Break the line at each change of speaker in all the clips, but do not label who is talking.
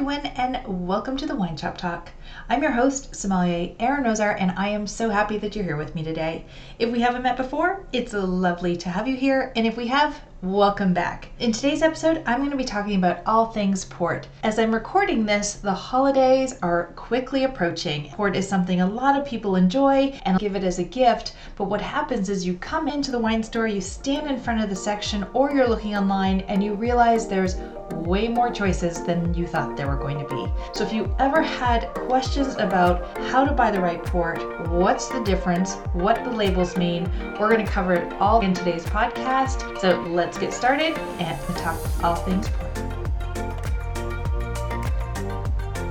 everyone, and welcome to the Wine Shop Talk. I'm your host, sommelier Erin Rosar, and I am so happy that you're here with me today. If we haven't met before, it's lovely to have you here, and if we have, welcome back. In today's episode, I'm going to be talking about all things port. As I'm recording this, the holidays are quickly approaching. Port is something a lot of people enjoy and give it as a gift, but what happens is you come into the wine store, you stand in front of the section, or you're looking online, and you realize there's way more choices than you thought there were going to be. So if you ever had questions about how to buy the right port, what's the difference, what the labels mean, we're going to cover it all in today's podcast. So let's get started and talk all things port.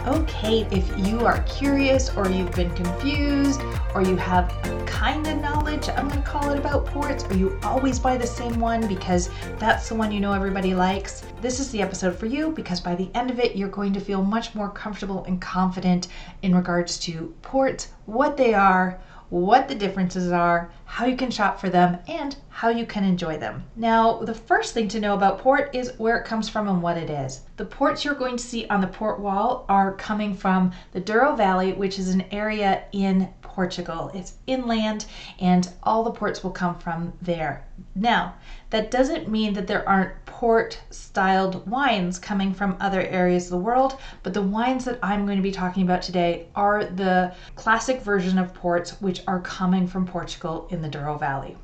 Okay, if you are curious or you've been confused or you have a kind of knowledge, I'm going to call it about ports, or you always buy the same one because that's the one you know everybody likes, this is the episode for you because by the end of it, you're going to feel much more comfortable and confident in regards to ports, what they are, what the differences are, how you can shop for them, and how you can enjoy them. Now, the first thing to know about port is where it comes from and what it is. The ports you're going to see on the port wall are coming from the Douro Valley, which is an area in Portugal. It's inland, and all the ports will come from there. Now, that doesn't mean that there aren't port styled wines coming from other areas of the world, but the wines that I'm going to be talking about today are the classic version of ports which are coming from Portugal in the Douro Valley.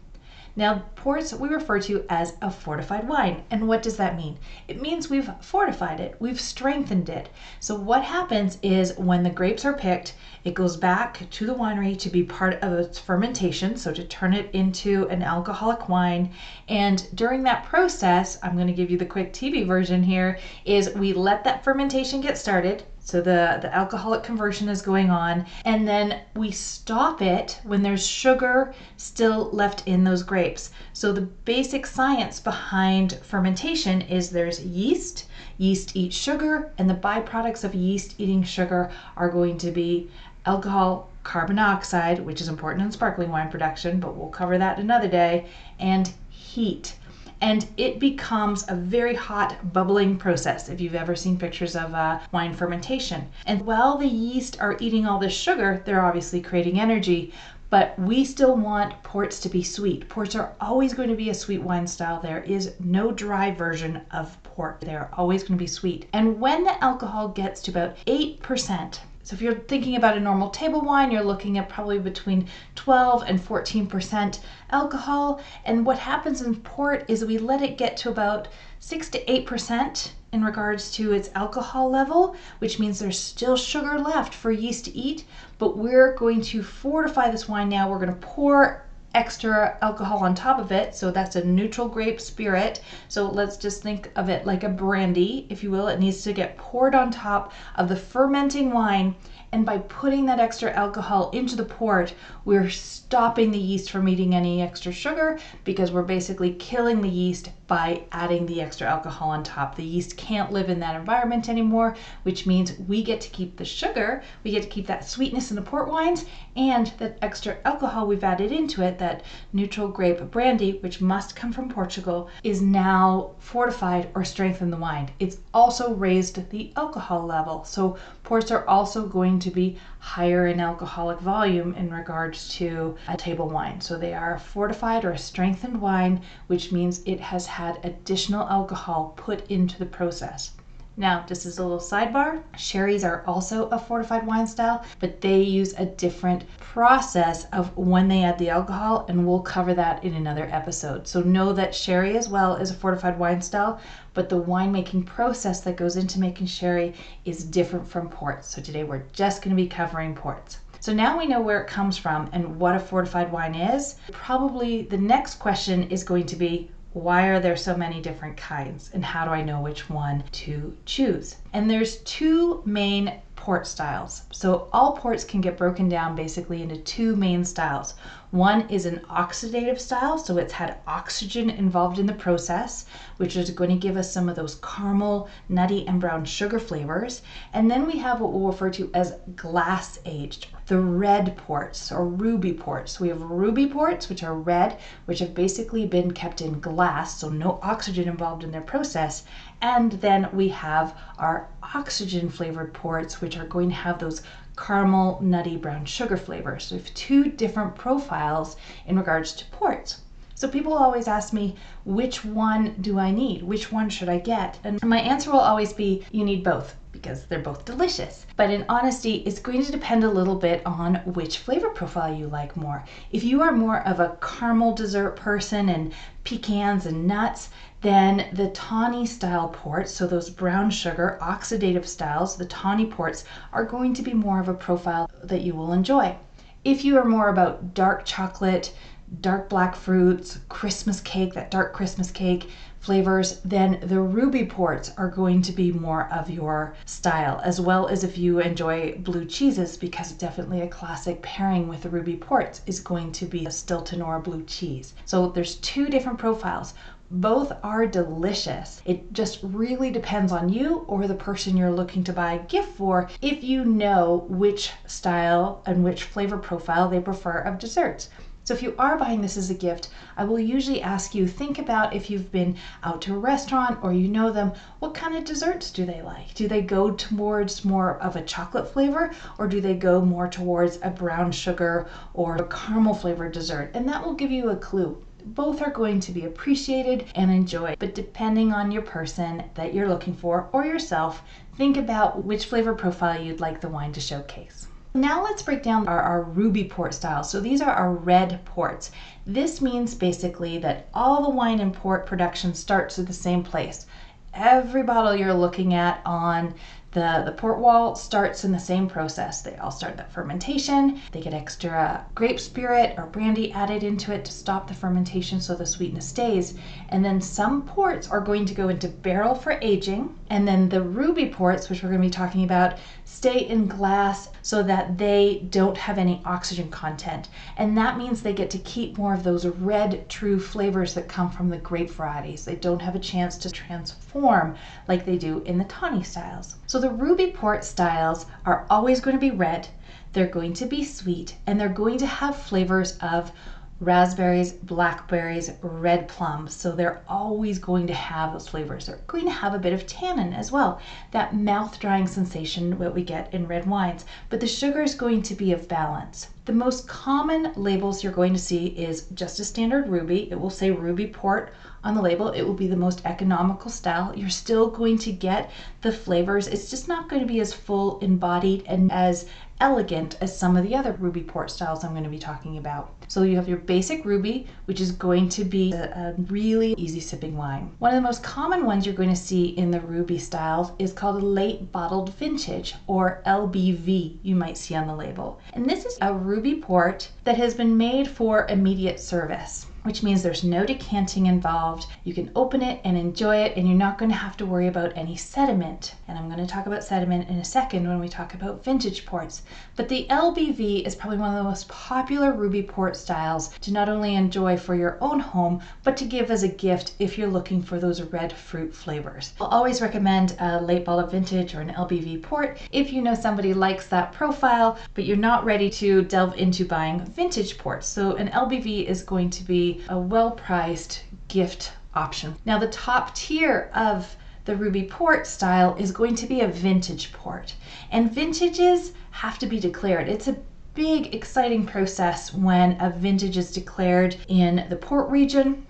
Now, ports we refer to as a fortified wine. And what does that mean? It means we've fortified it, we've strengthened it. So, what happens is when the grapes are picked, it goes back to the winery to be part of its fermentation, so to turn it into an alcoholic wine. And during that process, I'm going to give you the quick TV version here, is we let that fermentation get started so the, the alcoholic conversion is going on. And then we stop it when there's sugar still left in those grapes. So the basic science behind fermentation is there's yeast. Yeast eats sugar, and the byproducts of yeast eating sugar are going to be alcohol, carbon dioxide, which is important in sparkling wine production, but we'll cover that another day, and heat and it becomes a very hot bubbling process if you've ever seen pictures of uh, wine fermentation. And while the yeast are eating all this sugar, they're obviously creating energy, but we still want ports to be sweet. Ports are always going to be a sweet wine style. There is no dry version of port. They're always going to be sweet. And when the alcohol gets to about 8%, so if you're thinking about a normal table wine, you're looking at probably between 12 and 14% alcohol. And what happens in port is we let it get to about 6 to 8% in regards to its alcohol level, which means there's still sugar left for yeast to eat. But we're going to fortify this wine now. We're going to pour extra alcohol on top of it. So that's a neutral grape spirit. So let's just think of it like a brandy, if you will. It needs to get poured on top of the fermenting wine and by putting that extra alcohol into the port, we're stopping the yeast from eating any extra sugar because we're basically killing the yeast by adding the extra alcohol on top. The yeast can't live in that environment anymore, which means we get to keep the sugar, we get to keep that sweetness in the port wines, and that extra alcohol we've added into it, that neutral grape brandy, which must come from Portugal, is now fortified or strengthened the wine. It's also raised the alcohol level. So ports are also going to be higher in alcoholic volume in regards to a table wine. So they are a fortified or a strengthened wine, which means it has had additional alcohol put into the process. Now, just as a little sidebar, sherries are also a fortified wine style, but they use a different process of when they add the alcohol, and we'll cover that in another episode. So, know that sherry as well is a fortified wine style, but the winemaking process that goes into making sherry is different from port. So, today we're just going to be covering ports. So now we know where it comes from and what a fortified wine is. Probably the next question is going to be why are there so many different kinds and how do I know which one to choose? And there's two main port styles. So all ports can get broken down basically into two main styles. One is an oxidative style, so it's had oxygen involved in the process, which is going to give us some of those caramel, nutty, and brown sugar flavors. And then we have what we'll refer to as glass aged, the red ports or ruby ports. We have ruby ports, which are red, which have basically been kept in glass, so no oxygen involved in their process. And then we have our oxygen flavored ports, which are going to have those caramel, nutty, brown sugar flavor. So we have two different profiles in regards to ports. So people always ask me, which one do I need? Which one should I get? And my answer will always be, you need both because they're both delicious. But in honesty, it's going to depend a little bit on which flavor profile you like more. If you are more of a caramel dessert person and pecans and nuts, then the tawny style ports, so those brown sugar oxidative styles, the tawny ports are going to be more of a profile that you will enjoy. If you are more about dark chocolate, dark black fruits, Christmas cake, that dark Christmas cake flavors, then the ruby ports are going to be more of your style, as well as if you enjoy blue cheeses, because definitely a classic pairing with the ruby ports is going to be a Stilton or a blue cheese. So there's two different profiles. Both are delicious. It just really depends on you or the person you're looking to buy a gift for if you know which style and which flavor profile they prefer of desserts. So if you are buying this as a gift, I will usually ask you think about if you've been out to a restaurant or you know them, what kind of desserts do they like? Do they go towards more of a chocolate flavor or do they go more towards a brown sugar or a caramel flavored dessert? And that will give you a clue both are going to be appreciated and enjoyed. But depending on your person that you're looking for or yourself, think about which flavor profile you'd like the wine to showcase. Now let's break down our, our, ruby port styles. So these are our red ports. This means basically that all the wine and port production starts at the same place. Every bottle you're looking at on the, the port wall starts in the same process. They all start that fermentation. They get extra grape spirit or brandy added into it to stop the fermentation so the sweetness stays. And then some ports are going to go into barrel for aging. And then the ruby ports, which we're going to be talking about, stay in glass so that they don't have any oxygen content. And that means they get to keep more of those red true flavors that come from the grape varieties. They don't have a chance to transform like they do in the tawny styles. So the ruby port styles are always going to be red, they're going to be sweet, and they're going to have flavors of raspberries, blackberries, red plums. So they're always going to have those flavors. They're going to have a bit of tannin as well, that mouth drying sensation that we get in red wines. But the sugar is going to be of balance. The most common labels you're going to see is just a standard ruby. It will say ruby port on the label. It will be the most economical style. You're still going to get the flavors. It's just not going to be as full embodied and as elegant as some of the other ruby port styles I'm going to be talking about. So you have your basic ruby, which is going to be a, a, really easy sipping wine. One of the most common ones you're going to see in the ruby styles is called late bottled vintage or LBV you might see on the label. And this is a ruby port that has been made for immediate service which means there's no decanting involved. You can open it and enjoy it, and you're not going to have to worry about any sediment. And I'm going to talk about sediment in a second when we talk about vintage ports. But the LBV is probably one of the most popular ruby port styles to not only enjoy for your own home, but to give as a gift if you're looking for those red fruit flavors. I'll always recommend a late bottle vintage or an LBV port if you know somebody likes that profile, but you're not ready to delve into buying vintage ports. So an LBV is going to be a well priced gift option. Now, the top tier of the Ruby Port style is going to be a vintage port. And vintages have to be declared. It's a big, exciting process when a vintage is declared in the port region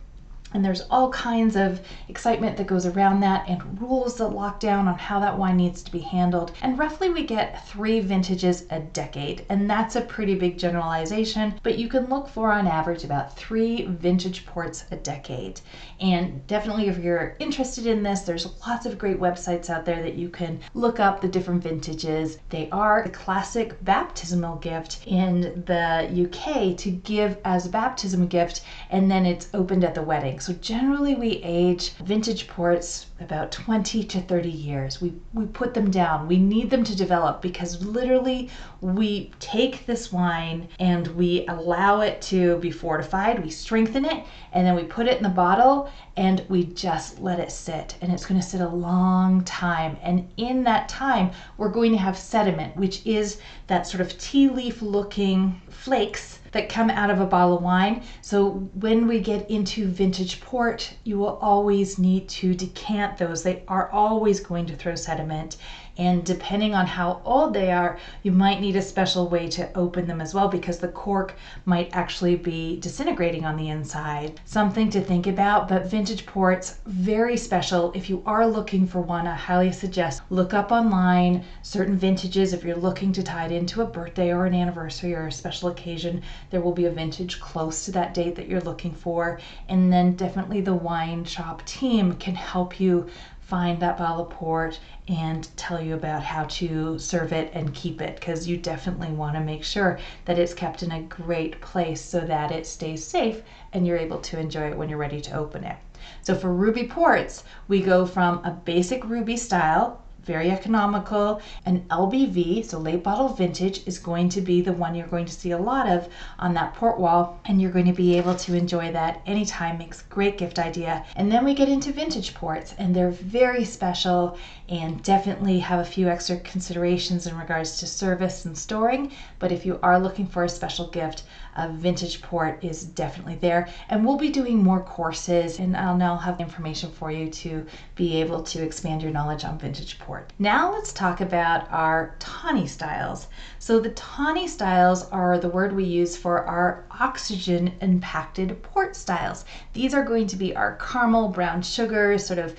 and there's all kinds of excitement that goes around that and rules that lock down on how that wine needs to be handled. And roughly we get three vintages a decade. And that's a pretty big generalization, but you can look for on average about three vintage ports a decade. And definitely if you're interested in this, there's lots of great websites out there that you can look up the different vintages. They are a classic baptismal gift in the UK to give as a baptism gift, and then it's opened at the wedding. So generally we age vintage ports about 20 to 30 years. We, we put them down. We need them to develop because literally we take this wine and we allow it to be fortified. We strengthen it and then we put it in the bottle and we just let it sit. And it's going to sit a long time. And in that time, we're going to have sediment, which is that sort of tea leaf looking flakes that come out of a bottle of wine. So when we get into vintage port, you will always need to decant those. They are always going to throw sediment and depending on how old they are, you might need a special way to open them as well because the cork might actually be disintegrating on the inside. Something to think about, but vintage ports, very special. If you are looking for one, I highly suggest look up online certain vintages. If you're looking to tie it into a birthday or an anniversary or a special occasion, there will be a vintage close to that date that you're looking for. And then definitely the wine shop team can help you find that bottle of port and tell you about how to serve it and keep it because you definitely want to make sure that it's kept in a great place so that it stays safe and you're able to enjoy it when you're ready to open it. So for ruby ports, we go from a basic ruby style very economical. And LBV, so late bottle vintage, is going to be the one you're going to see a lot of on that port wall, and you're going to be able to enjoy that anytime. Makes great gift idea. And then we get into vintage ports, and they're very special and definitely have a few extra considerations in regards to service and storing. But if you are looking for a special gift, a vintage port is definitely there. And we'll be doing more courses, and I'll now have information for you to be able to expand your knowledge on vintage port. Now let's talk about our tawny styles. So the tawny styles are the word we use for our oxygen impacted port styles. These are going to be our caramel, brown sugar, sort of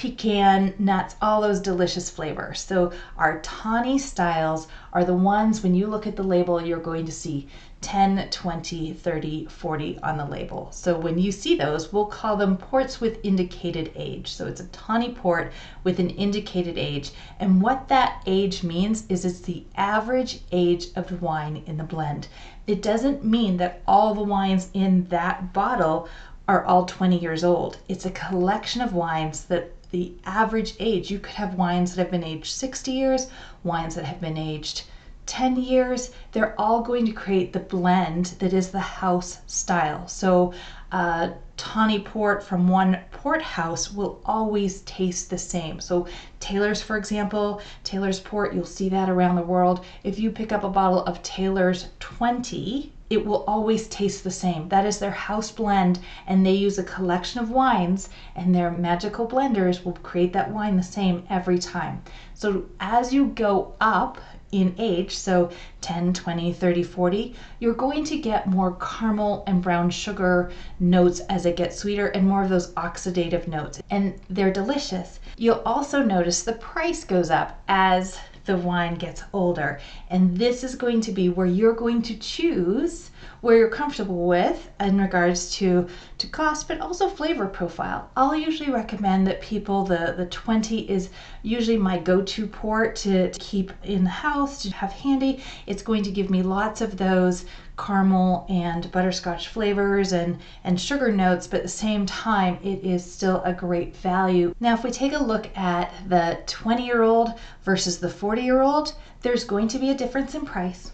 pecan, nuts, all those delicious flavors. So our tawny styles are the ones when you look at the label, you're going to see 10, 20, 30, 40 on the label. So when you see those, we'll call them ports with indicated age. So it's a tawny port with an indicated age. And what that age means is it's the average age of the wine in the blend. It doesn't mean that all the wines in that bottle are all 20 years old. It's a collection of wines that the average age, you could have wines that have been aged 60 years, wines that have been aged 10 years, they're all going to create the blend that is the house style. So, uh, tawny port from one port house will always taste the same. So, Taylor's, for example, Taylor's port, you'll see that around the world. If you pick up a bottle of Taylor's 20, it will always taste the same. That is their house blend, and they use a collection of wines, and their magical blenders will create that wine the same every time. So, as you go up in age, so 10, 20, 30, 40, you're going to get more caramel and brown sugar notes as it gets sweeter and more of those oxidative notes. And they're delicious. You'll also notice the price goes up as the wine gets older. And this is going to be where you're going to choose where you're comfortable with in regards to to cost but also flavor profile i'll usually recommend that people the the 20 is usually my go-to port to, to keep in the house to have handy it's going to give me lots of those caramel and butterscotch flavors and, and sugar notes, but at the same time, it is still a great value. Now, if we take a look at the 20 year old versus the 40 year old, there's going to be a difference in price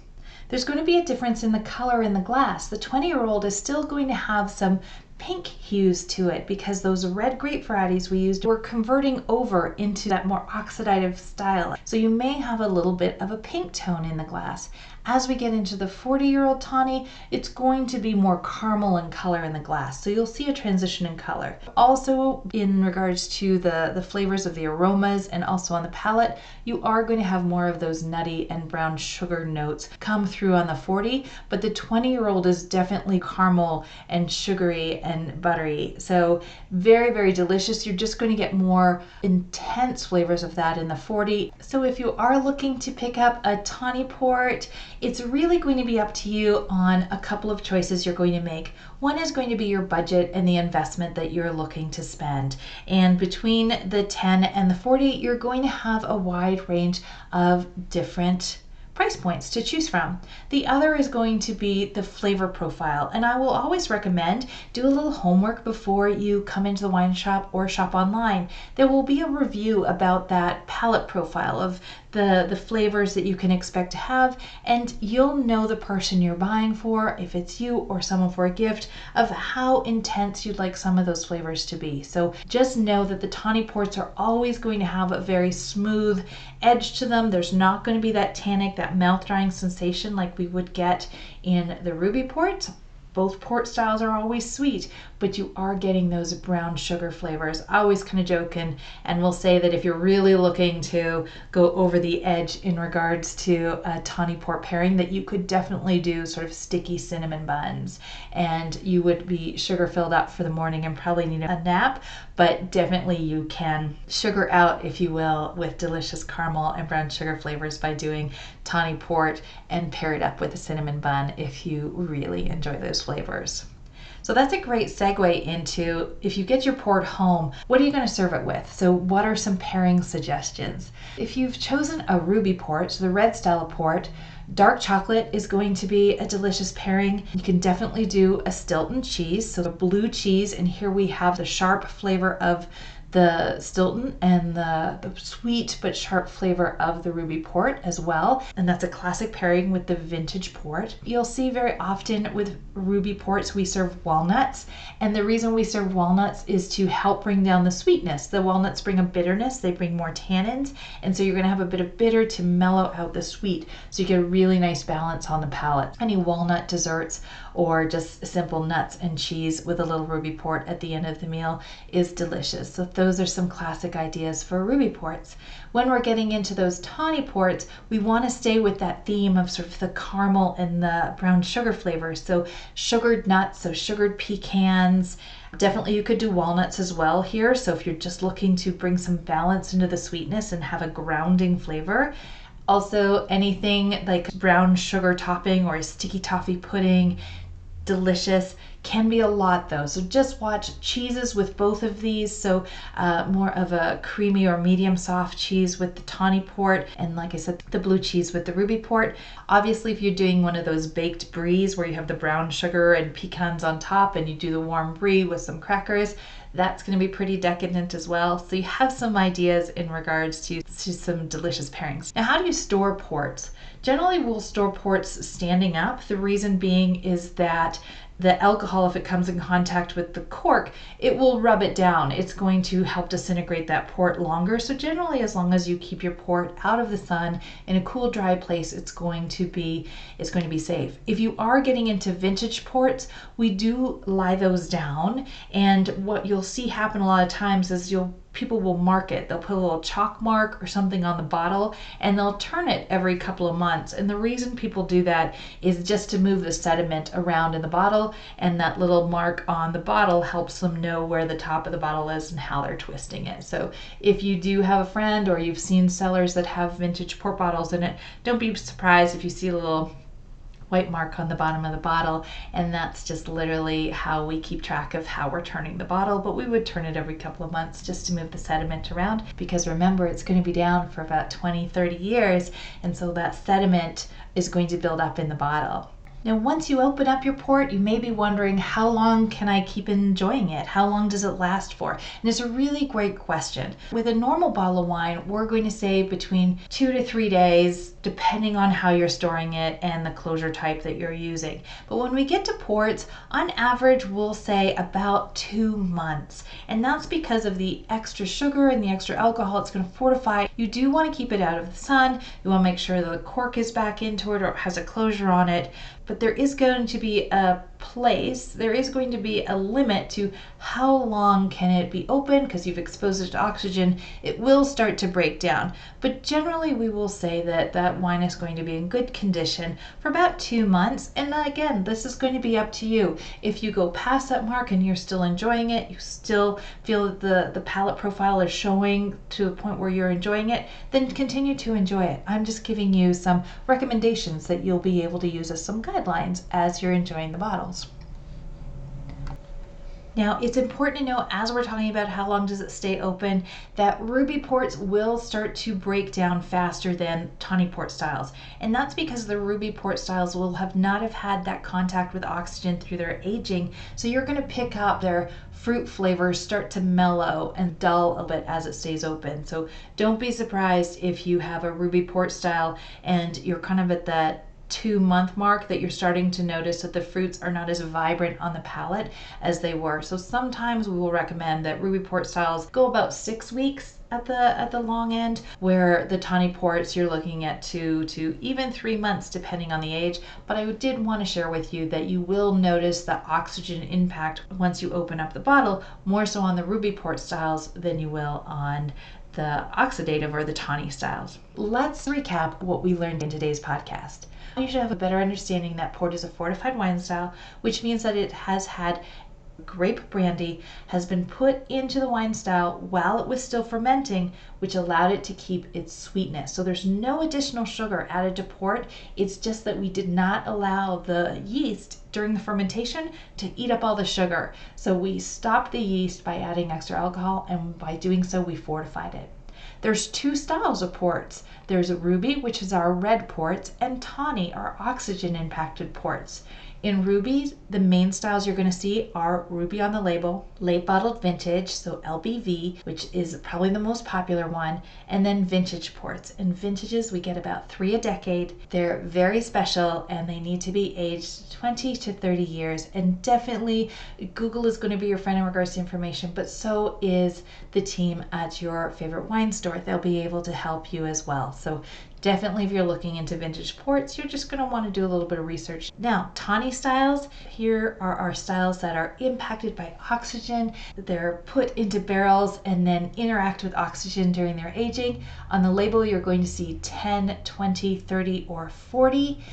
there's going to be a difference in the color in the glass. The 20 year old is still going to have some pink hues to it because those red grape varieties we used were converting over into that more oxidative style. So you may have a little bit of a pink tone in the glass. As we get into the 40 year old tawny, it's going to be more caramel in color in the glass. So you'll see a transition in color. Also, in regards to the, the flavors of the aromas and also on the palate, you are going to have more of those nutty and brown sugar notes come through on the 40, but the 20 year old is definitely caramel and sugary and buttery. So very, very delicious. You're just going to get more intense flavors of that in the 40. So if you are looking to pick up a tawny port, it's really going to be up to you on a couple of choices you're going to make. One is going to be your budget and the investment that you're looking to spend. And between the 10 and the 40, you're going to have a wide range of different price points to choose from. The other is going to be the flavor profile, and I will always recommend do a little homework before you come into the wine shop or shop online. There will be a review about that palate profile of the, the flavors that you can expect to have, and you'll know the person you're buying for, if it's you or someone for a gift, of how intense you'd like some of those flavors to be. So just know that the tawny ports are always going to have a very smooth edge to them. There's not going to be that tannic, that mouth drying sensation like we would get in the ruby port both port styles are always sweet, but you are getting those brown sugar flavors. I always kind of joke and, and will say that if you're really looking to go over the edge in regards to a tawny port pairing, that you could definitely do sort of sticky cinnamon buns and you would be sugar filled up for the morning and probably need a nap, but definitely you can sugar out, if you will, with delicious caramel and brown sugar flavors by doing tawny port and pair it up with a cinnamon bun if you really enjoy those flavors. So that's a great segue into if you get your port home, what are you going to serve it with? So, what are some pairing suggestions? If you've chosen a ruby port, so the red style of port, dark chocolate is going to be a delicious pairing. You can definitely do a Stilton cheese, so the blue cheese, and here we have the sharp flavor of the Stilton and the, the, sweet but sharp flavor of the Ruby Port as well. And that's a classic pairing with the vintage port. You'll see very often with Ruby Ports we serve walnuts. And the reason we serve walnuts is to help bring down the sweetness. The walnuts bring a bitterness, they bring more tannins. And so you're going to have a bit of bitter to mellow out the sweet. So you get a really nice balance on the palate. Any walnut desserts or just simple nuts and cheese with a little ruby port at the end of the meal is delicious. So those are some classic ideas for ruby ports. When we're getting into those tawny ports, we want to stay with that theme of sort of the caramel and the brown sugar flavors. So sugared nuts, so sugared pecans, Definitely, you could do walnuts as well here. So, if you're just looking to bring some balance into the sweetness and have a grounding flavor, also anything like brown sugar topping or a sticky toffee pudding delicious. Can be a lot though. So just watch cheeses with both of these. So uh, more of a creamy or medium soft cheese with the tawny port. And like I said, the blue cheese with the ruby port. Obviously, if you're doing one of those baked bries where you have the brown sugar and pecans on top and you do the warm brie with some crackers, that's going to be pretty decadent as well. So you have some ideas in regards to, to some delicious pairings. Now, how do you store ports? Generally, we'll store ports standing up. The reason being is that the alcohol, if it comes in contact with the cork, it will rub it down. It's going to help disintegrate that port longer. So generally, as long as you keep your port out of the sun in a cool, dry place, it's going to be it's going to be safe. If you are getting into vintage ports, we do lie those down, and what you'll see happen a lot of times is you'll people will mark it. They'll put a little chalk mark or something on the bottle and they'll turn it every couple of months. And the reason people do that is just to move the sediment around in the bottle, and that little mark on the bottle helps them know where the top of the bottle is and how they're twisting it. So if you do have a friend or you've seen cellars that have vintage port bottles in it, don't be surprised if you see a little white mark on the bottom of the bottle and that's just literally how we keep track of how we're turning the bottle but we would turn it every couple of months just to move the sediment around because remember it's going to be down for about 20 30 years and so that sediment is going to build up in the bottle now, once you open up your port, you may be wondering how long can I keep enjoying it? How long does it last for? And it's a really great question. With a normal bottle of wine, we're going to say between two to three days, depending on how you're storing it and the closure type that you're using. But when we get to ports, on average, we'll say about two months. And that's because of the extra sugar and the extra alcohol it's going to fortify. You do want to keep it out of the sun. You want to make sure the cork is back into it or has a closure on it but there is going to be a place, there is going to be a limit to how long can it be open because you've exposed it to oxygen. It will start to break down. But generally we will say that that wine is going to be in good condition for about two months. And again, this is going to be up to you. If you go past that mark and you're still enjoying it, you still feel that the, the palate profile is showing to a point where you're enjoying it, then continue to enjoy it. I'm just giving you some recommendations that you'll be able to use as some guidelines as you're enjoying the bottles. Now, it's important to know as we're talking about how long does it stay open that ruby ports will start to break down faster than tawny port styles. And that's because the ruby port styles will have not have had that contact with oxygen through their aging. So you're going to pick up their fruit flavors start to mellow and dull a bit as it stays open. So don't be surprised if you have a ruby port style and you're kind of at that two month mark that you're starting to notice that the fruits are not as vibrant on the palate as they were. So sometimes we will recommend that ruby port styles go about six weeks at the at the long end, where the tawny ports you're looking at two to even three months depending on the age. But I did want to share with you that you will notice the oxygen impact once you open up the bottle more so on the ruby port styles than you will on the oxidative or the tawny styles. Let's recap what we learned in today's podcast. You should have a better understanding that port is a fortified wine style, which means that it has had grape brandy has been put into the wine style while it was still fermenting, which allowed it to keep its sweetness. So there's no additional sugar added to port. It's just that we did not allow the yeast during the fermentation to eat up all the sugar. So we stopped the yeast by adding extra alcohol, and by doing so, we fortified it. There's two styles of ports. There's ruby, which is our red ports, and tawny, our oxygen impacted ports. In rubies, the main styles you're going to see are ruby on the label, late bottled vintage, so LBV, which is probably the most popular one, and then vintage ports. In vintages, we get about three a decade. They're very special and they need to be aged 20 to 30 years. And definitely, Google is going to be your friend in regards to information, but so is the team at your favorite wine store. They'll be able to help you as well. So Definitely, if you're looking into vintage ports, you're just going to want to do a little bit of research. Now, tawny styles, here are our styles that are impacted by oxygen. They're put into barrels and then interact with oxygen during their aging. On the label, you're going to see 10, 20, 30, or 40.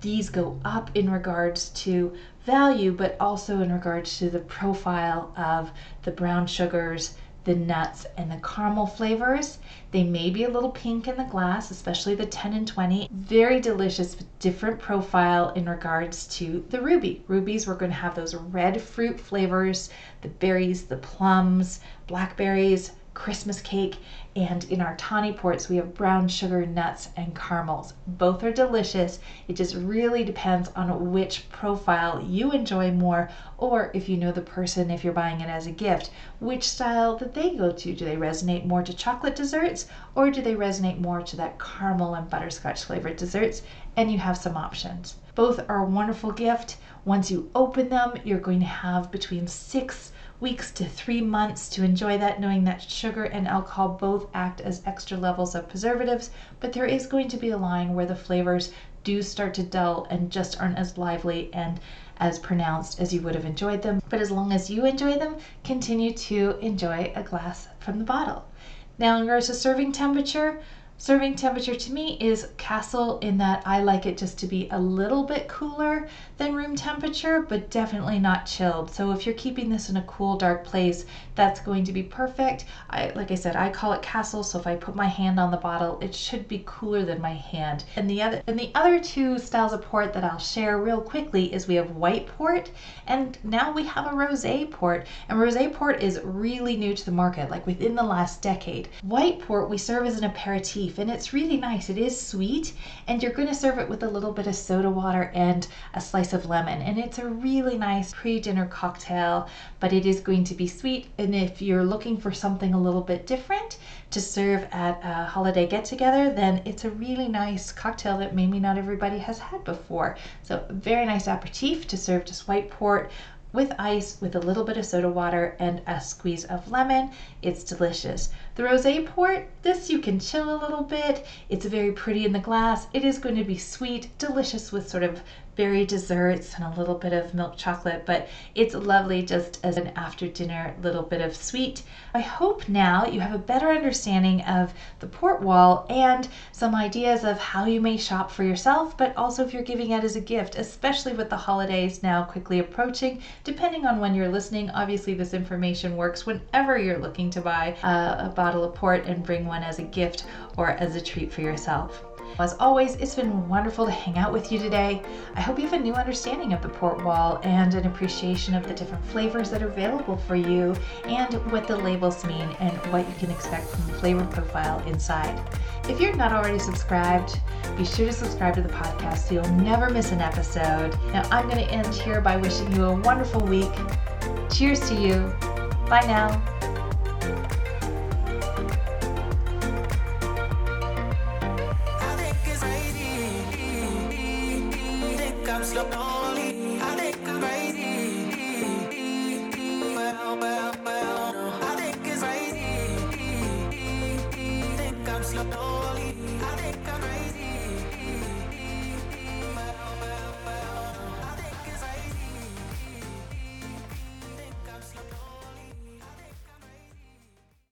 These go up in regards to value, but also in regards to the profile of the brown sugars the nuts and the caramel flavors. They may be a little pink in the glass, especially the 10 and 20. Very delicious, but different profile in regards to the ruby. Rubies, we're going to have those red fruit flavors, the berries, the plums, blackberries, Christmas cake, and in our tawny ports, we have brown sugar, nuts, and caramels. Both are delicious. It just really depends on which profile you enjoy more, or if you know the person, if you're buying it as a gift, which style that they go to. Do they resonate more to chocolate desserts, or do they resonate more to that caramel and butterscotch flavored desserts? And you have some options. Both are a wonderful gift. Once you open them, you're going to have between six weeks to three months to enjoy that, knowing that sugar and alcohol both act as extra levels of preservatives, but there is going to be a line where the flavors do start to dull and just aren't as lively and as pronounced as you would have enjoyed them. But as long as you enjoy them, continue to enjoy a glass from the bottle. Now, in regards to serving temperature, Serving temperature to me is castle in that I like it just to be a little bit cooler than room temperature, but definitely not chilled. So if you're keeping this in a cool, dark place, that's going to be perfect. I, like I said, I call it castle. So if I put my hand on the bottle, it should be cooler than my hand. And the other, and the other two styles of port that I'll share real quickly is we have white port, and now we have a rosé port. And rosé port is really new to the market, like within the last decade. White port we serve as an aperitif and it's really nice. It is sweet and you're going to serve it with a little bit of soda water and a slice of lemon and it's a really nice pre-dinner cocktail but it is going to be sweet and if you're looking for something a little bit different to serve at a holiday get together then it's a really nice cocktail that maybe not everybody has had before. So very nice aperitif to serve just white port with ice with a little bit of soda water and a squeeze of lemon. It's delicious. The rosé port, this you can chill a little bit. It's very pretty in the glass. It is going to be sweet, delicious with sort of berry desserts and a little bit of milk chocolate, but it's lovely just as an after dinner little bit of sweet. I hope now you have a better understanding of the port wall and some ideas of how you may shop for yourself, but also if you're giving it as a gift, especially with the holidays now quickly approaching. Depending on when you're listening, obviously this information works whenever you're looking to buy a, a bottle of port and bring one as a gift or as a treat for yourself. As always, it's been wonderful to hang out with you today. I hope you have a new understanding of the port wall and an appreciation of the different flavors that are available for you and what the labels mean and what you can expect from the flavor profile inside. If you're not already subscribed, be sure to subscribe to the podcast so you'll never miss an episode. Now, I'm going to end here by wishing you a wonderful week. Cheers to you. Bye now.